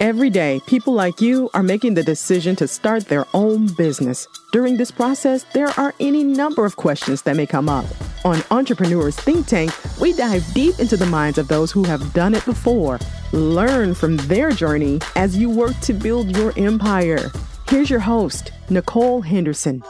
Every day, people like you are making the decision to start their own business. During this process, there are any number of questions that may come up. On Entrepreneurs Think Tank, we dive deep into the minds of those who have done it before. Learn from their journey as you work to build your empire. Here's your host, Nicole Henderson.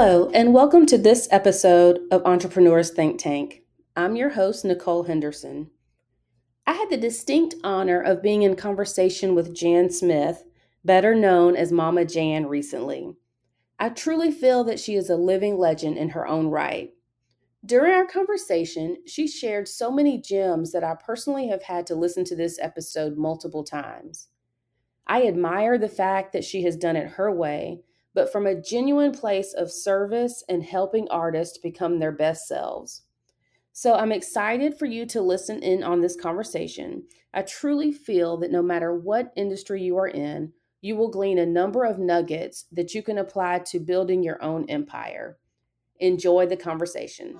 Hello, and welcome to this episode of Entrepreneurs Think Tank. I'm your host, Nicole Henderson. I had the distinct honor of being in conversation with Jan Smith, better known as Mama Jan, recently. I truly feel that she is a living legend in her own right. During our conversation, she shared so many gems that I personally have had to listen to this episode multiple times. I admire the fact that she has done it her way but from a genuine place of service and helping artists become their best selves. So I'm excited for you to listen in on this conversation. I truly feel that no matter what industry you are in, you will glean a number of nuggets that you can apply to building your own empire. Enjoy the conversation.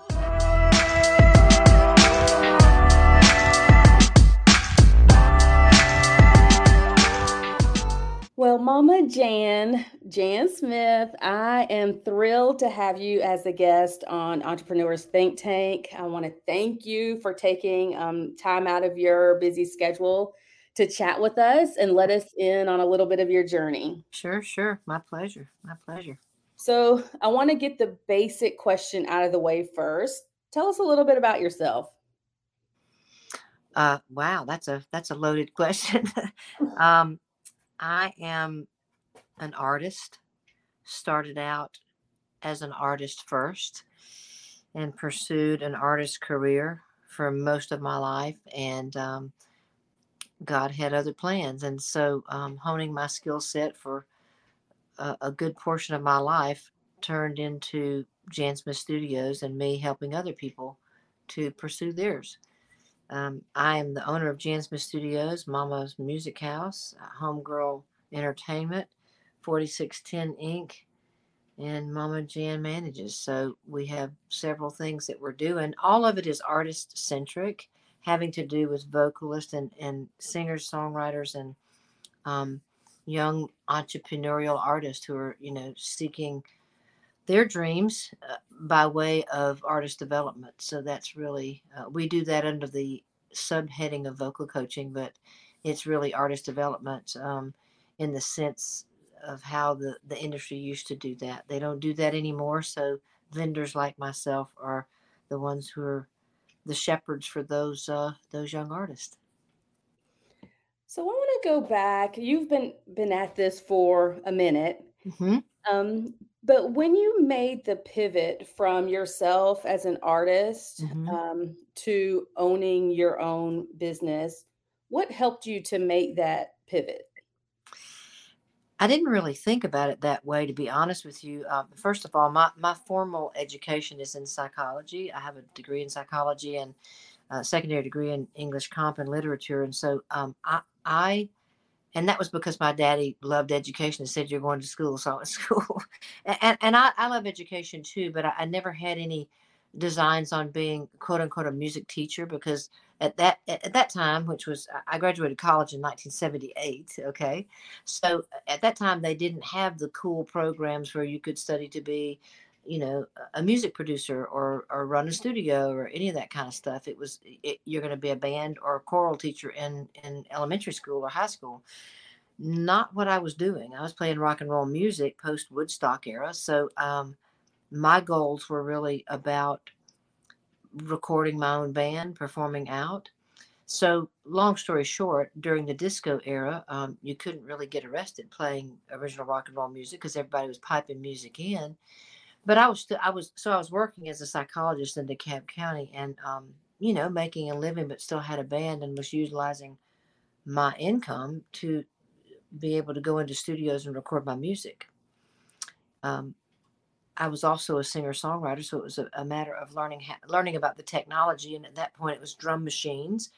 Well, Mama Jan, Jan Smith, I am thrilled to have you as a guest on Entrepreneurs Think Tank. I want to thank you for taking um, time out of your busy schedule to chat with us and let us in on a little bit of your journey. Sure, sure. My pleasure. My pleasure. So, I want to get the basic question out of the way first. Tell us a little bit about yourself. Uh, wow, that's a that's a loaded question. um, I am an artist, started out as an artist first and pursued an artist career for most of my life. And um, God had other plans. And so um, honing my skill set for a, a, good portion of my life turned into Jan Smith Studios and me helping other people to pursue theirs. Um, I am the owner of Jan Smith Studios, Mama's Music House, Homegirl Entertainment, 4610 Inc., and Mama Jan manages. So we have several things that we're doing. All of it is artist centric, having to do with vocalists and, and singers, songwriters, and um, young entrepreneurial artists who are, you know, seeking their dreams uh, by way of artist development. So that's really, uh, we do that under the subheading of vocal coaching, but it's really artist development um, in the sense of how the, the industry used to do that. They don't do that anymore. So vendors like myself are the ones who are the shepherds for those uh, those young artists. So I want to go back. You've been been at this for a minute. Mm-hmm. Um, but when you made the pivot from yourself as an artist mm-hmm. um, to owning your own business, what helped you to make that pivot? I didn't really think about it that way, to be honest with you. Um, first of all, my, my formal education is in psychology. I have a degree in psychology and a secondary degree in English comp and literature. And so um, I, I and that was because my daddy loved education and said you're going to school so i went to school and, and I, I love education too but I, I, never had any designs on being quote unquote a music teacher because at that at that time which was i graduated college in 1978 okay? So at that time they didn't have the cool programs where you could study to be you know a music producer or or run a studio or any of that kind of stuff it was it, you're going to be a band or a choral teacher in in elementary school or high school. Not what i was doing. I was playing rock and roll music post woodstock era so um, my goals were really about recording my own band performing out. So long story short during the disco era um, you couldn't really get arrested playing original rock and roll music because everybody was piping music in but I was still, I was, so I was working as a psychologist in DeKalb County and, um, you know, making a living, but still had a band and was utilizing my income to be able to go into studios and record my music. Um, I was also a singer songwriter, so it was a, a matter of learning ha- learning about the technology. And at that point, it was drum machines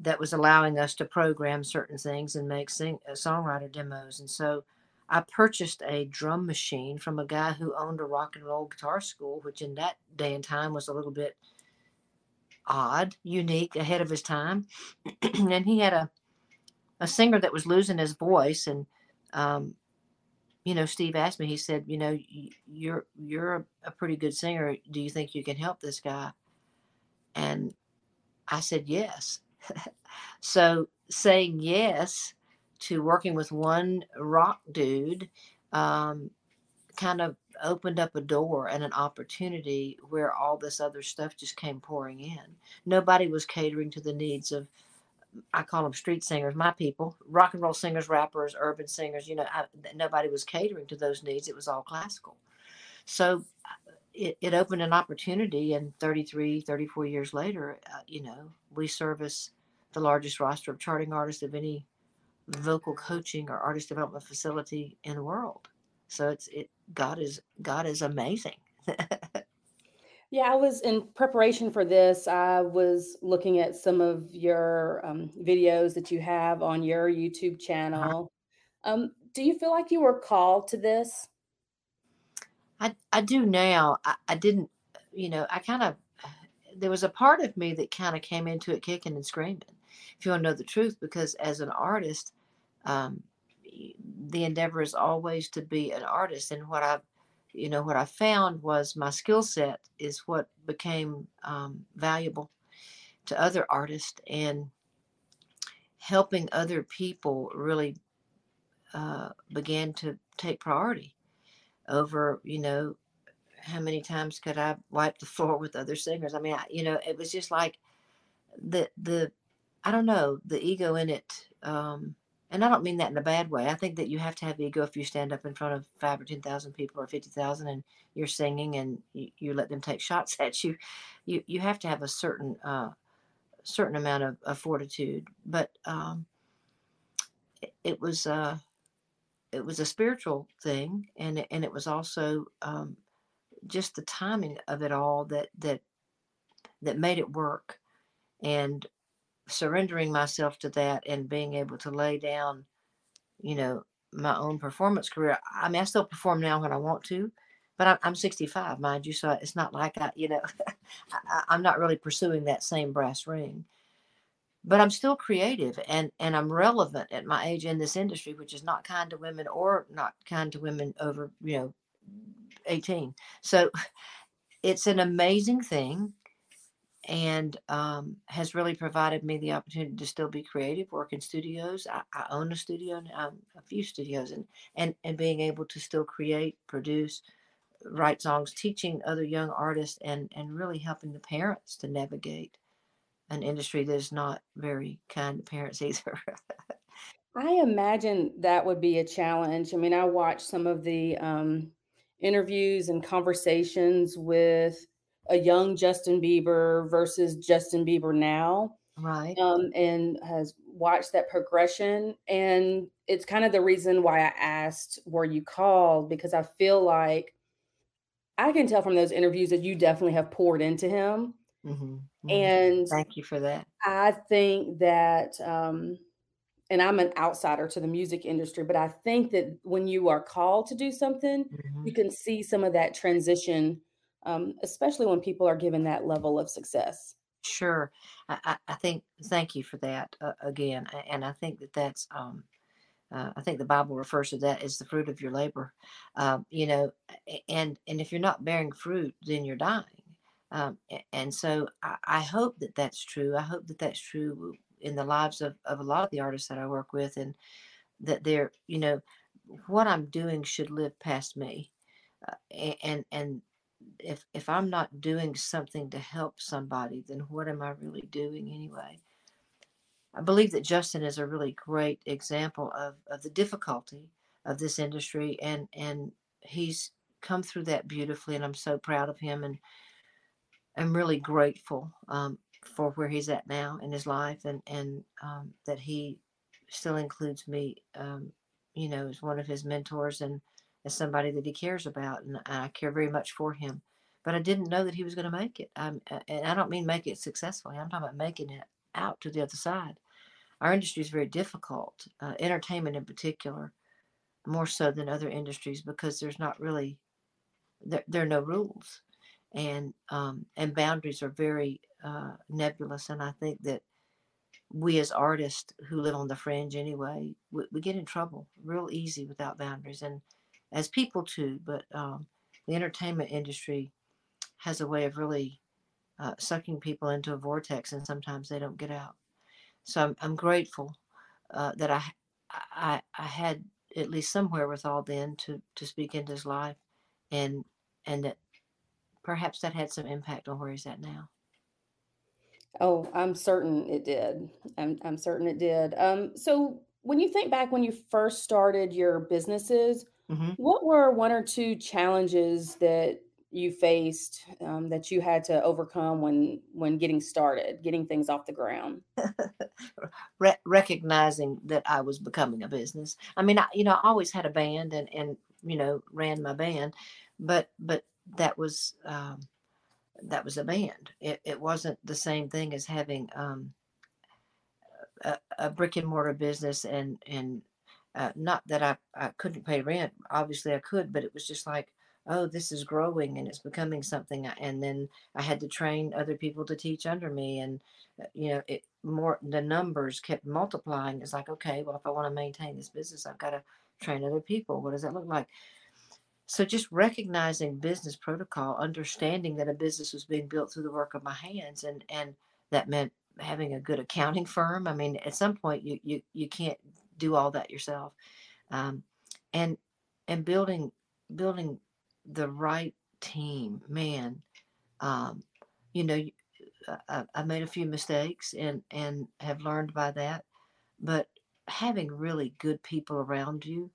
that was allowing us to program certain things and make sing uh, songwriter demos. And so I purchased a drum machine from a guy who owned a rock and roll guitar school, which in that day and time was a little bit odd, unique, ahead of his time. and he had a a singer that was losing his voice, and um, you know, Steve asked me. He said, "You know, you're you're a pretty good singer. Do you think you can help this guy?" And I said, "Yes." so saying yes to working with one rock dude um, kind of opened up a door and an opportunity where all this other stuff just came pouring in. Nobody was catering to the needs of, I call them street singers, my people, rock and roll singers, rappers, urban singers. You know, I, nobody was catering to those needs. It was all classical. So uh, it, it opened an opportunity. And 33, 34 years later, uh, you know, we service the largest roster of charting artists of any vocal coaching or artist development facility in the world. So it's it God is God is amazing. yeah, I was in preparation for this. I was looking at some of your um, videos that you have on your YouTube uh-huh. channel. Uh-huh. Um, do you feel like you were called to this? I I do now. I, I didn't, you know, I kind of there was a part of me that kind of came into it kicking and screaming. If you want to know the truth, because as an artist, um, the endeavor is always to be an artist. And what I've, you know, what I found was my skill set is what became um, valuable to other artists and helping other people really uh, began to take priority over, you know, how many times could I wipe the floor with other singers? I mean, I, you know, it was just like the the I don't know the ego in it. Um, and I don't mean that in a bad way. I think that you have to have ego if you stand up in front of five or ten thousand people or fifty thousand and you're singing and you, you, let them take shots at you. You you have to have a certain uh, certain amount of, of fortitude. But um, it, it, was uh, it was a spiritual thing, and and it was also um, just the timing of it all that that that made it work. And surrendering myself to that and being able to lay down, you know, my own performance career. I mean, I still perform now when I want to, but I'm, I'm 65, mind you. So it's not like I, you know, I, I'm not really pursuing that same brass ring. But I'm still creative and, and I'm relevant at my age in this industry, which is not kind to women or not kind to women over, you know, 18. So it's an amazing thing and um, has really provided me the opportunity to still be creative, work in studios. I, I own a studio, um, a few studios, and and and being able to still create, produce, write songs, teaching other young artists, and and really helping the parents to navigate an industry that is not very kind to parents either. I imagine that would be a challenge. I mean, I watched some of the um, interviews and conversations with a young Justin Bieber versus Justin Bieber now. Right. Um, and has watched that progression. And it's kind of the reason why I asked, were you called? Because I feel like I can tell from those interviews that you definitely have poured into him. Mm-hmm. Mm-hmm. And thank you for that. I think that, um, and I'm an outsider to the music industry, but I think that when you are called to do something, mm-hmm. you can see some of that transition um, especially when people are given that level of success. Sure, I, I think. Thank you for that uh, again, and I think that that's. Um, uh, I think the Bible refers to that as the fruit of your labor. Um, you know, and and if you're not bearing fruit, then you're dying. Um, and so I, I, hope that that's true. I hope that that's true in the lives of, of a lot of the artists that I work with, and that they're, you know, what I'm doing should live past me, uh, and and if if I'm not doing something to help somebody, then what am I really doing anyway? I believe that Justin is a really great example of, of the difficulty of this industry and and he's come through that beautifully and I'm so proud of him and I'm really grateful um, for where he's at now in his life and and um, that he still includes me um, you know as one of his mentors and as somebody that he cares about, and I care very much for him. But I didn't know that he was going to make it. Um, and I don't mean make it successfully. I'm talking about making it out to the other side. Our industry is very difficult, uh, entertainment in particular. more so than other industries because there's not really there, there are no rules and um, and boundaries are very uh, nebulous and i think that we as artists who live on the fringe anyway we, we, get in trouble real easy without boundaries and as people too but um, the entertainment industry has a way of really uh, sucking people into a vortex and sometimes they don't get out so i'm, I'm grateful uh, that I, I i had at least some wherewithal then to to speak into his life and and that perhaps that had some impact on where he's at now Oh, I'm certain it did. I'm I'm certain it did. Um, so when you think back when you first started your businesses, hmm what were one or two challenges that you faced um, that you had to overcome when when getting started, getting things off the ground? Re- recognizing that I was becoming a business. I mean, I, you know, I always had a band and and you know ran my band, but but that was um, that was a band. It, it wasn't the same thing as having um, a, a brick and mortar business and and uh, not that I, I couldn't pay rent. Obviously, I could, but it was just like, oh, this is growing and it's becoming something. And then I had to train other people to teach under me, and uh, you know, it more the numbers kept multiplying. It's like, okay, well, if I want to maintain this business, I've got to train other people. What does that look like? So just recognizing business protocol, understanding that a business was being built through the work of my hands, and and that meant having a good accounting firm. I mean, at some point you you you can't do all that yourself, um, and and building building the right team, man. Um, you know, I, I made a few mistakes and and have learned by that, but having really good people around you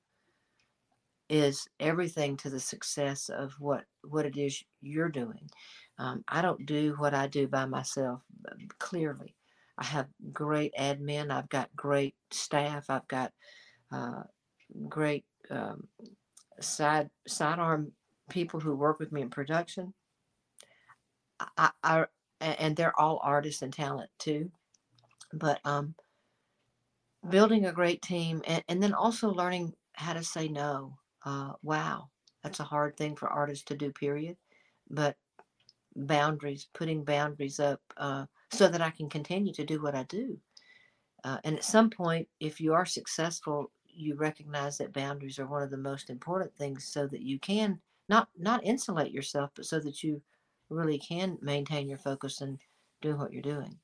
is everything to the success of what what it is you're doing. Um, I don't do what I do by myself. Clearly, I have great admin. I've got great staff. I've got uh, great um, side sidearm people who work with me in production. I, I and they're all artists and talent too. But um, building a great team and, and then also learning how to say no uh, wow, that's a hard thing for artists to do, period. But boundaries, putting boundaries up uh, so that I can continue to do what I do. Uh, and at some point, if you are successful, you recognize that boundaries are one of the most important things so that you can not not insulate yourself, but so that you really can maintain your focus and do what you're doing.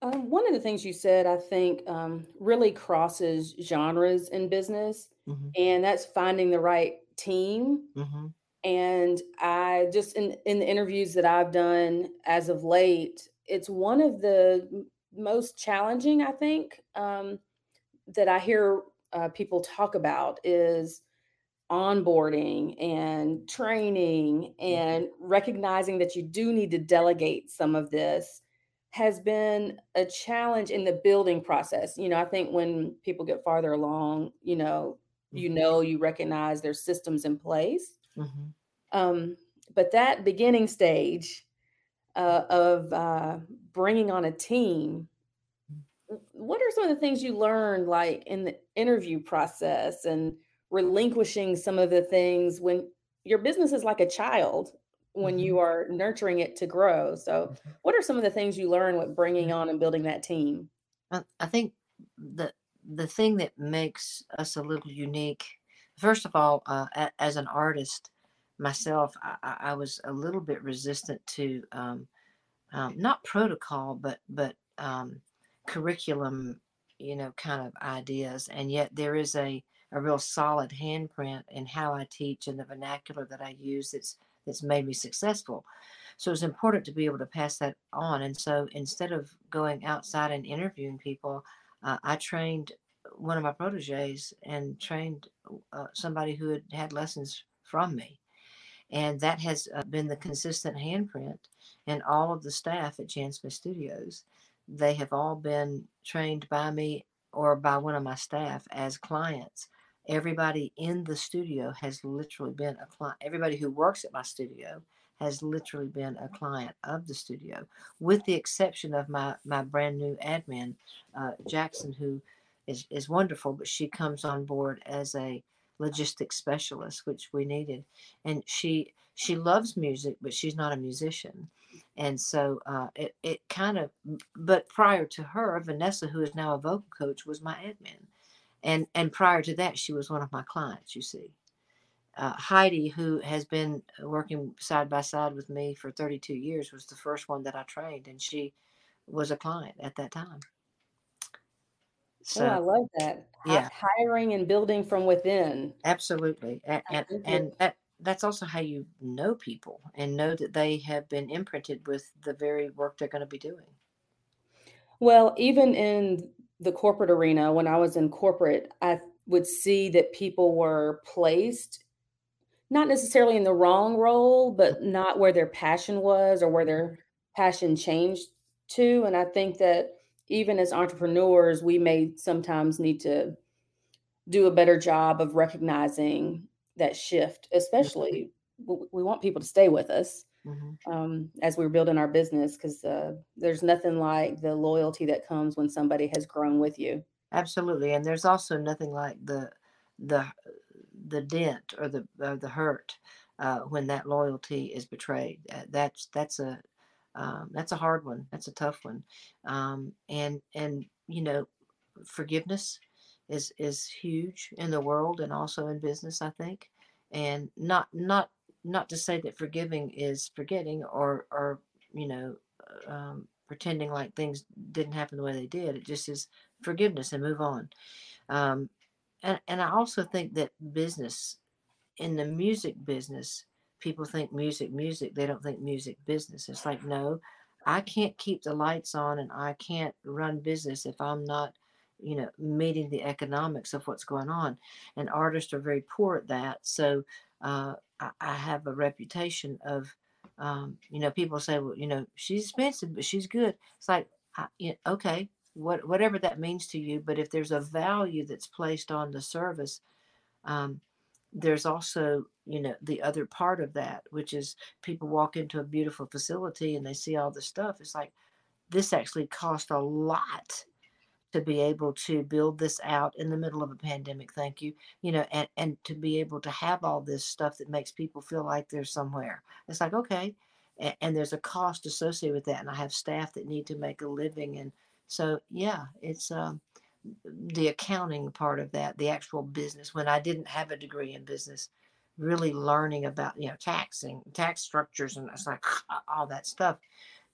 Um, one of the things you said, I think, um, really crosses genres in business, hmm and that's finding the right team. hmm And I just in in the interviews that I've done as of late, it's one of the most challenging, I think, um, that I hear uh, people talk about is onboarding and training and recognizing that you do need to delegate some of this has been a challenge in the building process. You know, I think when people get farther along, you know, you hmm know, you recognize there's systems in place. Hmm Um, but that beginning stage uh, of uh, bringing on a team, what are some of the things you learned, like in the interview process and relinquishing some of the things when your business is like a child when hmm you are nurturing it to grow? So, what are some of the things you learn with bringing on and building that team? I, I think the the thing that makes us a little unique, first of all, uh, a, as an artist myself, I, I I was a little bit resistant to um, um, not protocol, but but um, curriculum, you know, kind of ideas, and yet there is a a real solid handprint in how I teach and the vernacular that I use that's that's made me successful. So it's important to be able to pass that on. And so instead of going outside and interviewing people, uh, I trained one of my proteges and trained uh, somebody who had had lessons from me. And that has uh, been the consistent handprint And all of the staff at Jan Smith Studios. They have all been trained by me or by one of my staff as clients. Everybody in the studio has literally been a client. Everybody who works at my studio has literally been a client of the studio, with the exception of my my brand new admin, uh, Jackson, who is, is wonderful, but she comes on board as a logistics specialist, which we needed. And she she loves music, but she's not a musician. And so uh, it, it kind of, but prior to her, Vanessa, who is now a vocal coach, was my admin. And, and prior to that, she was one of my clients, you see. Uh, Heidi, who has been working side by side with me for 32 years, was the first one that I trained, and she was a client at that time. So oh, I love that. Yeah, hiring and building from within. Absolutely, and and, and that, that's also how you know people and know that they have been imprinted with the very work they're going to be doing. Well, even in the corporate arena, when I was in corporate, I would see that people were placed not necessarily in the wrong role, mm. but not where their passion was or where their mm. passion changed to. And I think that even as entrepreneurs, we may sometimes need to do a better job of recognizing that shift, especially mm-hmm. we want people to stay with us mm-hmm. um, as we're building our business because uh, there's nothing like the loyalty that comes when somebody has grown with you. Absolutely, and there's also nothing like the the the dent or the or the hurt uh, when that loyalty is betrayed. Uh, that's that's a um, that's a hard one. That's a tough one. Um, and and you know, forgiveness is is huge in the world and also in business. I think, and not not not to say that forgiving is forgetting or or you know um, pretending like things didn't happen the way they did. It just is forgiveness and move on. Um, and and I also think that business in the music business people think music, music. They don't think music business. It's like, no, I can't keep the lights on and I can't run business if I'm not, you know, meeting the economics of what's going on. And artists are very poor at that. So uh, I, I, have a reputation of, um, you know, people say, well, you know, she's expensive, but she's good. It's like, I, you know, okay, what, whatever that means to you. But if there's a value that's placed on the service, um, there's also you know the other part of that which is people walk into a beautiful facility and they see all the stuff it's like this actually cost a lot to be able to build this out in the middle of a pandemic thank you you know and and to be able to have all this stuff that makes people feel like they're somewhere. It's like okay and, and there's a cost associated with that and i have staff that need to make a living and so yeah it's um the accounting part of that, the actual business, when I didn't have a degree in business, really learning about, you know, taxing, tax structures and it's like all that stuff.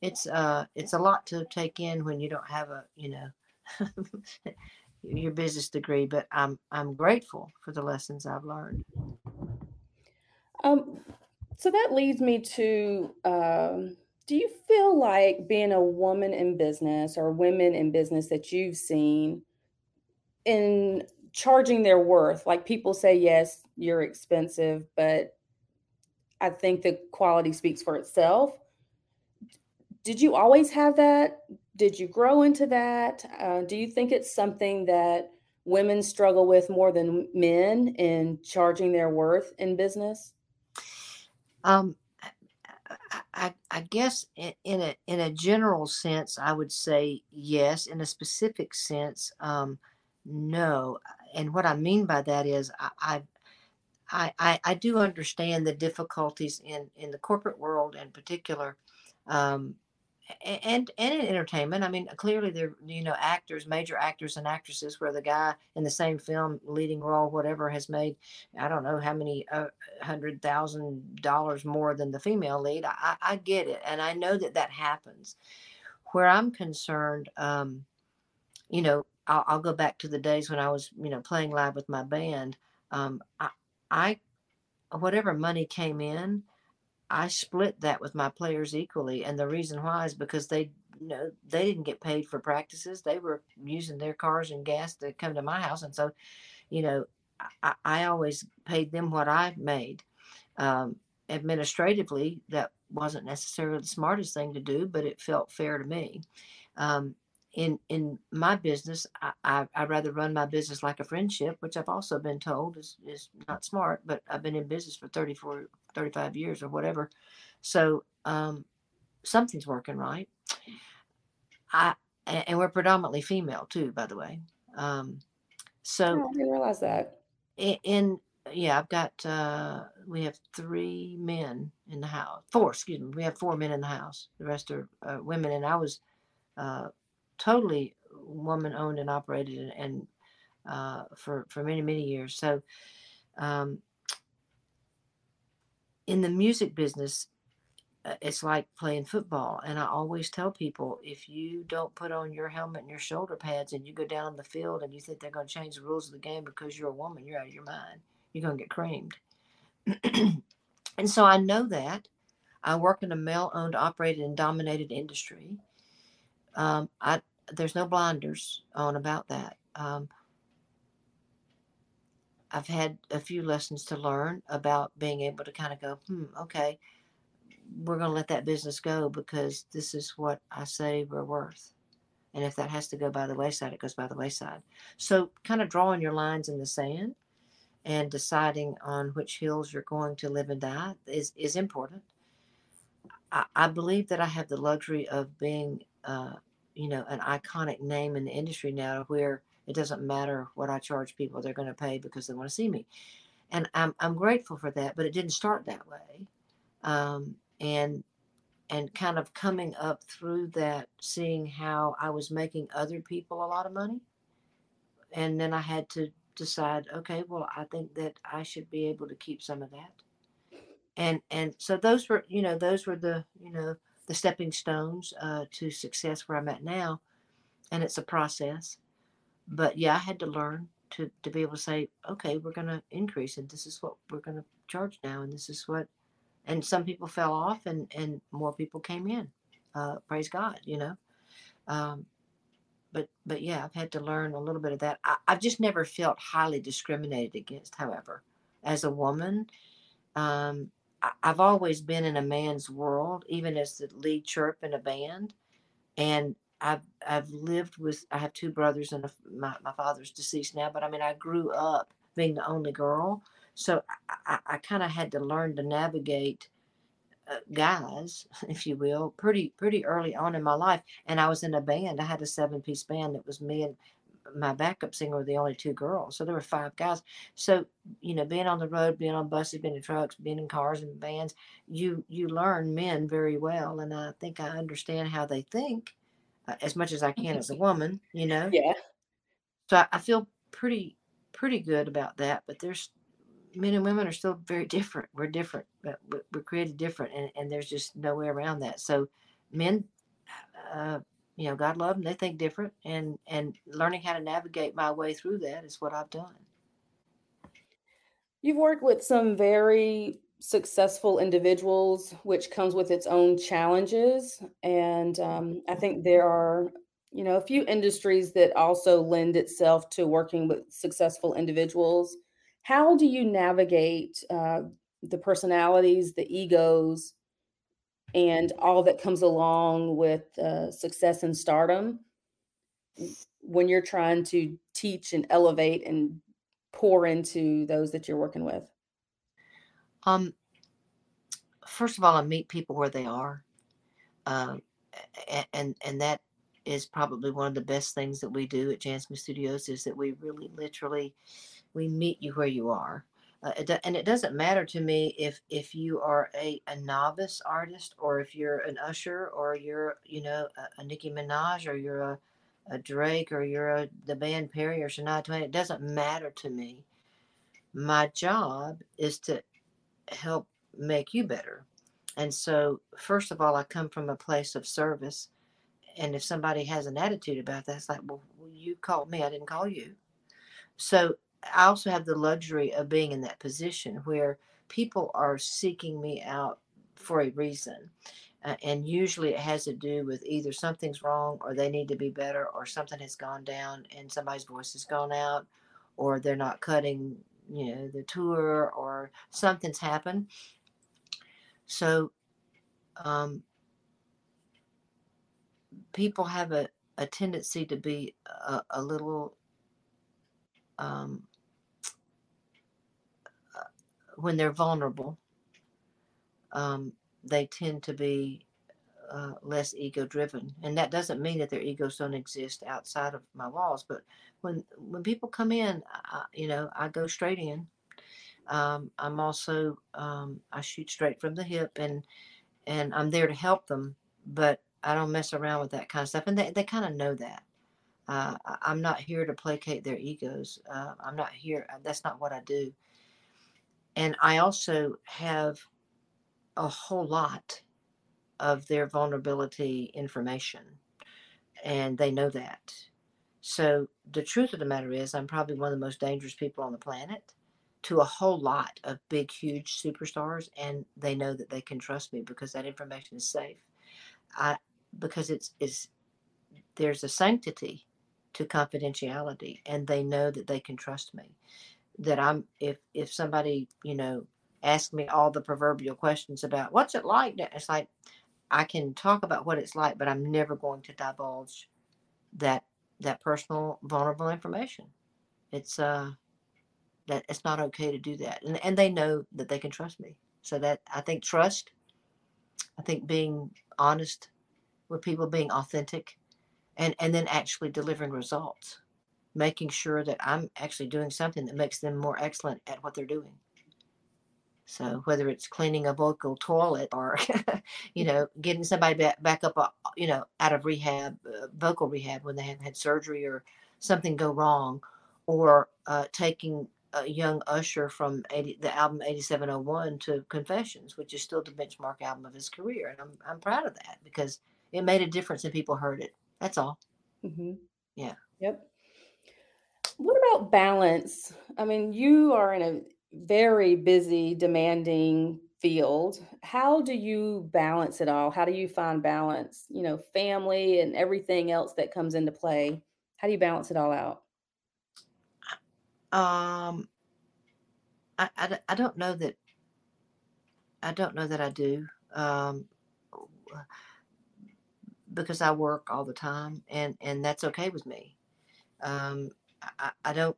It's uh it's a lot to take in when you don't have a, you know, your business degree, but I'm I'm grateful for the lessons I've learned. Um so that leads me to um do you feel like being a woman in business or women in business that you've seen in charging their worth. Like people say, yes, you're expensive, but I think the quality speaks for itself. Did you always have that? Did you grow into that? Uh, do you think it's something that women struggle with more than men in charging their worth in business? Um, I, I, guess in, in, a in a general sense, I would say yes. In a specific sense, um, no. And what I mean by that is I, I, I, I do understand the difficulties in, in the corporate world in particular. Um, and and in entertainment, I mean, clearly there, you know, actors, major actors and actresses, where the guy in the same film, leading role, whatever, has made, I don't know how many uh, hundred thousand dollars more than the female lead. I, I get it, and I know that that happens. Where I'm concerned, um, you know, I'll, I'll, go back to the days when I was, you know, playing live with my band. Um, I, I, whatever money came in, I split that with my players equally. And the reason why is because they, you know, they didn't get paid for practices. They were using their cars and gas to come to my house. And so, you know, I, I always paid them what I made. Um, administratively, that wasn't necessarily the smartest thing to do, but it felt fair to me. Um, in in my business, I, I I rather run my business like a friendship, which I've also been told is is not smart. But I've been in business for 34, 35 years or whatever, so um, something's working right. I and we're predominantly female too, by the way. Um, so I didn't realize that. In, in yeah, I've got uh, we have three men in the house. Four, excuse me. We have four men in the house. The rest are uh, women, and I was uh, totally woman owned and operated, and, and uh, for for many many years. So, um, in the music business, uh, it's like playing football. And I always tell people if you don't put on your helmet and your shoulder pads and you go down the field and you think they're going to change the rules of the game because you're a woman, you're out of your mind. You're going to get creamed. and so I know that. I work in a male owned, operated, and dominated industry. Um, I, there's no blinders on about that. Um, I've had a few lessons to learn about being able to kind of go, hmm, okay, we're going to let that business go because this is what I say we're worth. And if that has to go by the wayside, it goes by the wayside. So, kind of drawing your lines in the sand and deciding on which hills you're going to live and die is, is important. I, I believe that I have the luxury of being, uh, you know, an iconic name in the industry now where it doesn't matter what I charge people, they're going to pay because they want to see me. And I'm, I'm grateful for that, but it didn't start that way. Um, and and kind of coming up through that seeing how i was making other people a lot of money and then i had to decide okay well i think that i should be able to keep some of that and and so those were you know those were the you know the stepping stones uh, to success where i'm at now and it's a process. But yeah i had to learn to to be able to say okay we're going to increase and this is what we're going to charge now and this is what and some people fell off and and more people came in uh, praise god you know? Um, but but yeah i've had to learn a little bit of that. I, have just never felt highly discriminated against however as a woman um, i've always been in a man's world even as the lead chirp in a band and I've I've lived with I have two brothers and a, my my father's deceased now, but I mean I grew up being the only girl, so I, I kind of had to learn to navigate uh, guys, if you will, pretty pretty early on in my life. And I was in a band. I had a seven piece band that was me and my backup singer were the only two girls. So there were five guys. So you know, being on the road, being on buses, being in trucks, being in cars and vans, you you learn men very well. And I think I understand how they think uh, as much as I can as a woman. You know. Yeah. So I, I feel pretty pretty good about that. But there's men and women are still very different. We're different, but we're created different, and, and there's just no way around that. So, men, uh, you know, God love them. They think different, and and learning how to navigate my way through that is what I've done. You've worked with some very successful individuals, which comes with its own challenges, and um, I think there are you know a few industries that also lend itself to working with successful individuals how do you navigate uh, the personalities, the egos, and all that comes along with uh, success and stardom when you're trying to teach and elevate and pour into those that you're working with? Um, first of all, I meet people where they are, uh, and and that is probably one of the best things that we do at Jan Studios is that we really literally we meet you where you are. Uh, it, and it doesn't matter to me if if you are a, a novice artist or if you're an usher or you're you know a, a Nicki Minaj or you're a, a Drake or you're a, the band Perry or Shania Twain. It doesn't matter to me. My job is to help make you better. And so, first of all, I come from a place of service. And if somebody has an attitude about that, it's like, well, you called me, I didn't call you. So I also have the luxury of being in that position where people are seeking me out for a reason. Uh, and usually it has to do with either something's wrong or they need to be better or something has gone down and somebody's voice has gone out or they're not cutting you know the tour or something's happened so um, people have a, a tendency to be a, a little um, when they're vulnerable, um, they tend to be uh, less ego driven and that doesn't mean that their egos don't exist outside of my walls but when when people come in I, you know i go straight in. Um, i'm also um, i shoot straight from the hip and and i'm there to help them but i don't mess around with that kind of stuff. And they, they kind of know that. Uh, i'm not here to placate their egos. Uh, i'm not here that's not what i do and i also have a whole lot of their vulnerability information. And they know that. So the truth of the matter is, I'm probably one of the most dangerous people on the planet to a whole lot of big, huge superstars. And they know that they can trust me because that information is safe. I, because it's, it's, there's a sanctity to confidentiality and they know that they can trust me that i'm if if somebody you know asks me all the proverbial questions about what's it like it's like I can talk about what it's like, but I'm never going to divulge that that personal vulnerable information. It's uh that it's not okay to do that. And and they know that they can trust me. So that I think trust, I think being honest with people, being authentic, and and then actually delivering results, making sure that I'm actually doing something that makes them more excellent at what they're doing. So whether it's cleaning a vocal toilet or, you know, getting somebody back, back up, uh, you know, out of rehab, uh, vocal rehab when they have had surgery or something go wrong, or uh, taking a young Usher from 80, the album 8701 to Confessions, which is still the benchmark album of his career. And I'm, I'm proud of that because it made a difference and people heard it. That's all. Mm-hmm. Yeah. Yep. What about balance? I mean, you are in a very busy, demanding field. How do you balance it all? How do you find balance? You know, family and everything else that comes into play. How do you balance it all out? Um, I, I, I don't know that. I don't know that I do. Um, because I work all the time and, and that's okay with me. Um, I, I don't,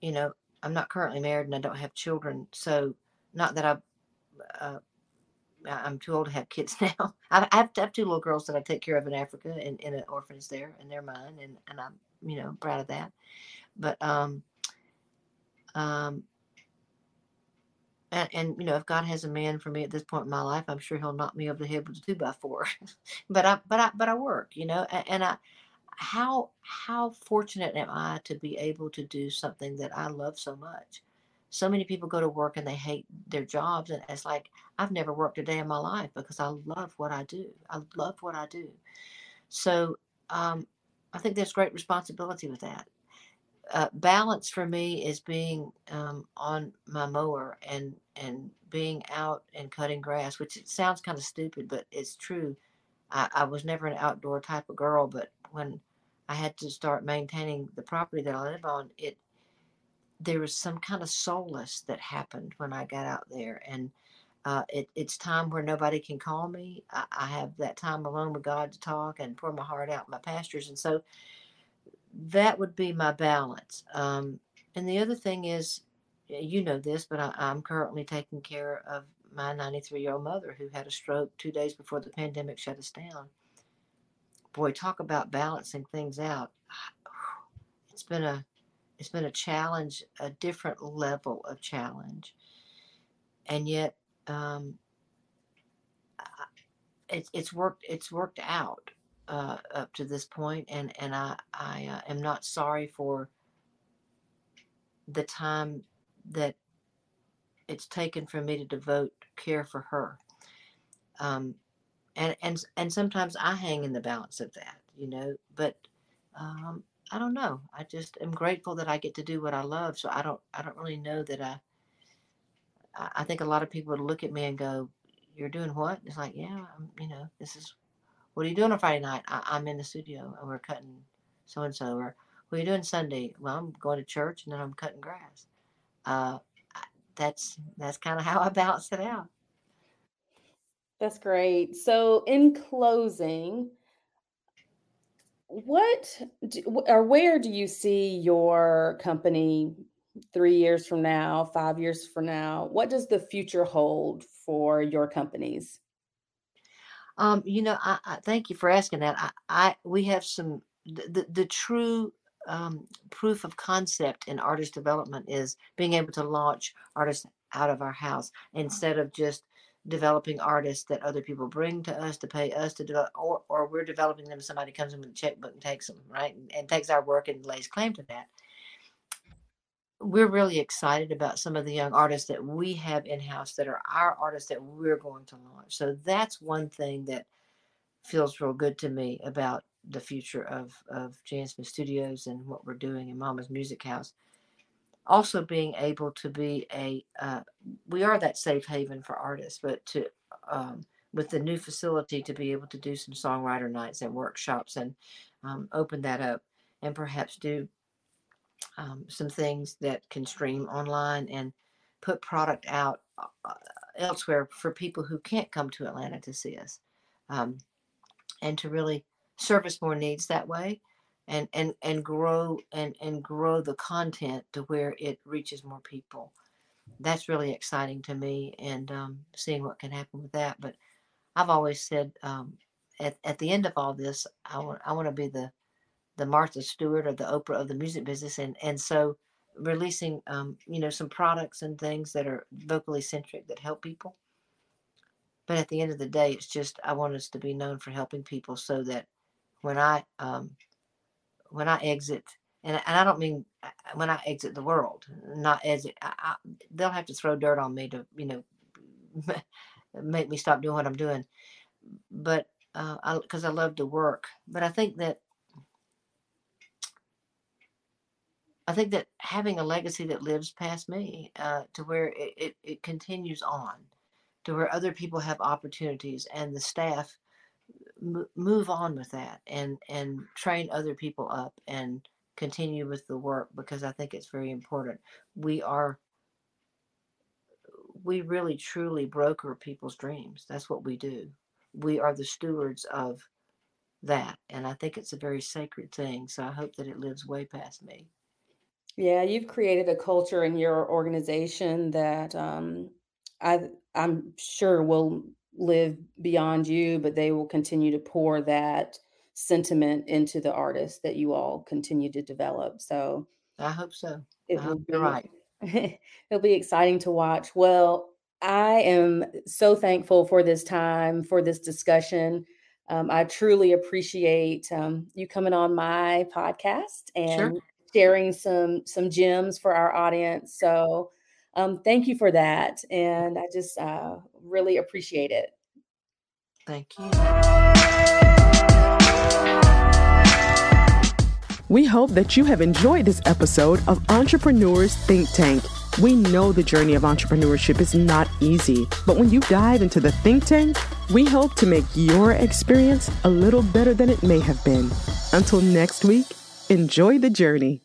you know, I'm not currently married and I don't have children. So, not that I, uh, I'm too old to have kids now. I have, have two little girls that I take care of in Africa and in an orphanage there, and they're mine, and, and I'm you know proud of that. But um, um, and, and you know if God has a man for me at this point in my life, I'm sure He'll knock me over the head with a two by four. but I but I but I work, you know, and, and I how how fortunate am I to be able to do something that I love so much? So many people go to work and they hate their jobs, and it's like I've never worked a day in my life because I love what I do. I love what I do. So um, I think there's great responsibility with that. Uh, balance for me is being um, on my mower and and being out and cutting grass, which sounds kind of stupid, but it's true. I, I was never an outdoor type of girl, but when I had to start maintaining the property that I live on, it there was some kind of solace that happened when I got out there, and uh, it, it's time where nobody can call me. I, I, have that time alone with God to talk and pour my heart out in my pastures, and so that would be my balance. Um, and the other thing is, you know this, but I, I'm currently taking care of my 93 year old mother who had a stroke two days before the pandemic shut us down boy, talk about balancing things out. It's been a it's been a challenge, a different level of challenge, and yet um, it's it's worked it's worked out uh, up to this point, and and I I uh, am not sorry for the time that it's taken for me to devote care for her. Um, and and and sometimes I hang in the balance of that, you know. But um, I don't know. I just am grateful that I get to do what I love. So I don't I don't really know that I. I think a lot of people would look at me and go, "You're doing what?" It's like, yeah, I'm, you know, this is. What are you doing on Friday night? I, am in the studio and we're cutting so and so. Or what are you doing Sunday? Well, I'm going to church and then I'm cutting grass. Uh, that's that's kind of how I balance it out. That's great. So, in closing, what do, or where do you see your company three years from now, five years from now? What does the future hold for your companies? Um, you know, I, I thank you for asking that. I, I we have some the the, the true um, proof of concept in artist development is being able to launch artists out of our house instead of just developing artists that other people bring to us to pay us to develop, or, or we're developing them. Somebody comes in with a checkbook and takes them, right? And, and takes our work and lays claim to that. We're really excited about some of the young artists that we have in house that are our artists that we're going to launch. So that's one thing that feels real good to me about the future of of Jan Smith Studios and what we're doing in Mama's Music House. Also, being able to be a uh, we are that safe haven for artists, but to um, with the new facility to be able to do some songwriter nights and workshops and um, open that up and perhaps do um, some things that can stream online and put product out uh, elsewhere for people who can't come to Atlanta to see us um, and to really service more needs that way and and and grow and and grow the content to where it reaches more people. That's really exciting to me and um, seeing what can happen with that but i've always said um, at, at the end of all this i want i want to be the the martha stewart or the oprah of the music business and and so releasing um, you know some products and things that are vocally centric that help people. But at the end of the day it's just i want us to be known for helping people so that when I um, when I exit, and, and I don't mean uh, when I exit the world, not I, they'll have to throw dirt on me to you know make me stop doing what I'm doing. But because uh, I, I love to work, but I think that I think that having a legacy that lives past me uh, to where it, it, it, continues on, to where other people have opportunities and the staff move on with that and and train other people up and continue with the work because I think it's very important. We are we really truly broker people's dreams. That's what we do. We are the stewards of that and I think it's a very sacred thing. So I hope that it lives way past me. Yeah, you've created a culture in your organization that um, I I'm sure will live beyond you, but they will continue to pour that sentiment into the artists that you all continue to develop. So I hope so. It I will be right. it'll be exciting to watch. Well, I am so thankful for this time, for this discussion. Um, I truly appreciate um, you coming on my podcast and sure. sharing some some gems for our audience. So um, thank you for that. And I just uh, really appreciate it. Thank you. We hope that you have enjoyed this episode of Entrepreneurs Think Tank. We know the journey of entrepreneurship is not easy, but when you dive into the think tank, we hope to make your experience a little better than it may have been. Until next week, enjoy the journey.